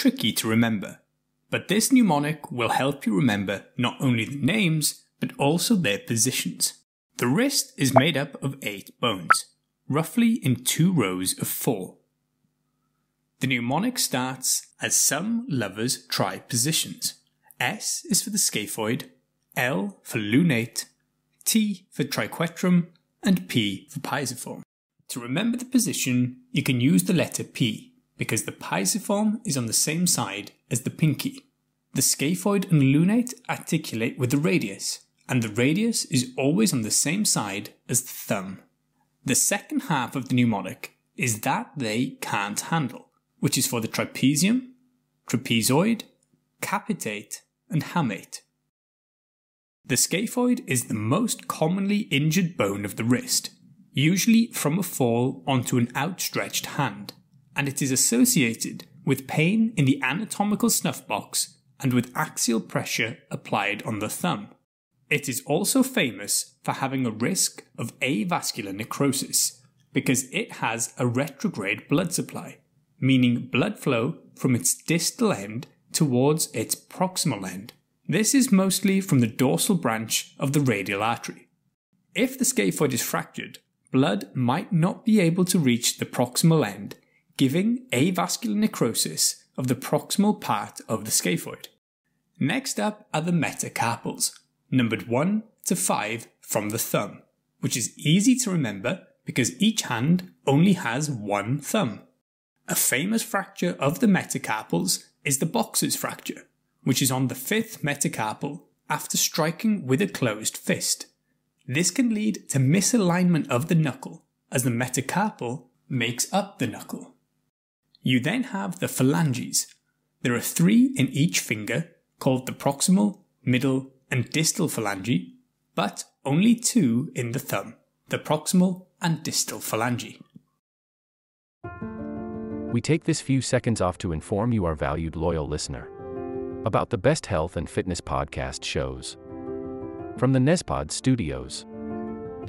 Tricky to remember, but this mnemonic will help you remember not only the names, but also their positions. The wrist is made up of eight bones, roughly in two rows of four. The mnemonic starts as some lovers try positions. S is for the scaphoid, L for lunate, T for triquetrum, and P for pisiform. To remember the position, you can use the letter P because the pisiform is on the same side as the pinky. The scaphoid and lunate articulate with the radius, and the radius is always on the same side as the thumb. The second half of the mnemonic is that they can't handle, which is for the trapezium, trapezoid, capitate, and hamate. The scaphoid is the most commonly injured bone of the wrist, usually from a fall onto an outstretched hand and it is associated with pain in the anatomical snuff box and with axial pressure applied on the thumb. It is also famous for having a risk of avascular necrosis because it has a retrograde blood supply, meaning blood flow from its distal end towards its proximal end. This is mostly from the dorsal branch of the radial artery. If the scaphoid is fractured, blood might not be able to reach the proximal end giving avascular necrosis of the proximal part of the scaphoid. Next up are the metacarpals, numbered 1 to 5 from the thumb, which is easy to remember because each hand only has one thumb. A famous fracture of the metacarpals is the boxer's fracture, which is on the fifth metacarpal after striking with a closed fist. This can lead to misalignment of the knuckle, as the metacarpal makes up the knuckle. You then have the phalanges. There are three in each finger, called the proximal, middle, and distal phalange, but only two in the thumb, the proximal and distal phalange. We take this few seconds off to inform you, our valued loyal listener, about the best health and fitness podcast shows from the Nespod studios.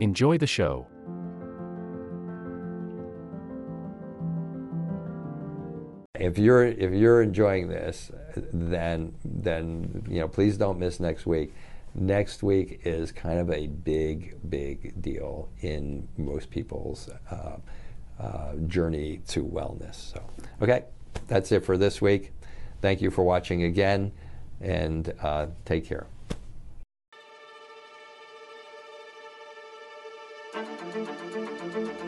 Enjoy the show. If you're if you're enjoying this, then then you know please don't miss next week. Next week is kind of a big big deal in most people's uh, uh, journey to wellness. So okay, that's it for this week. Thank you for watching again, and uh, take care. Música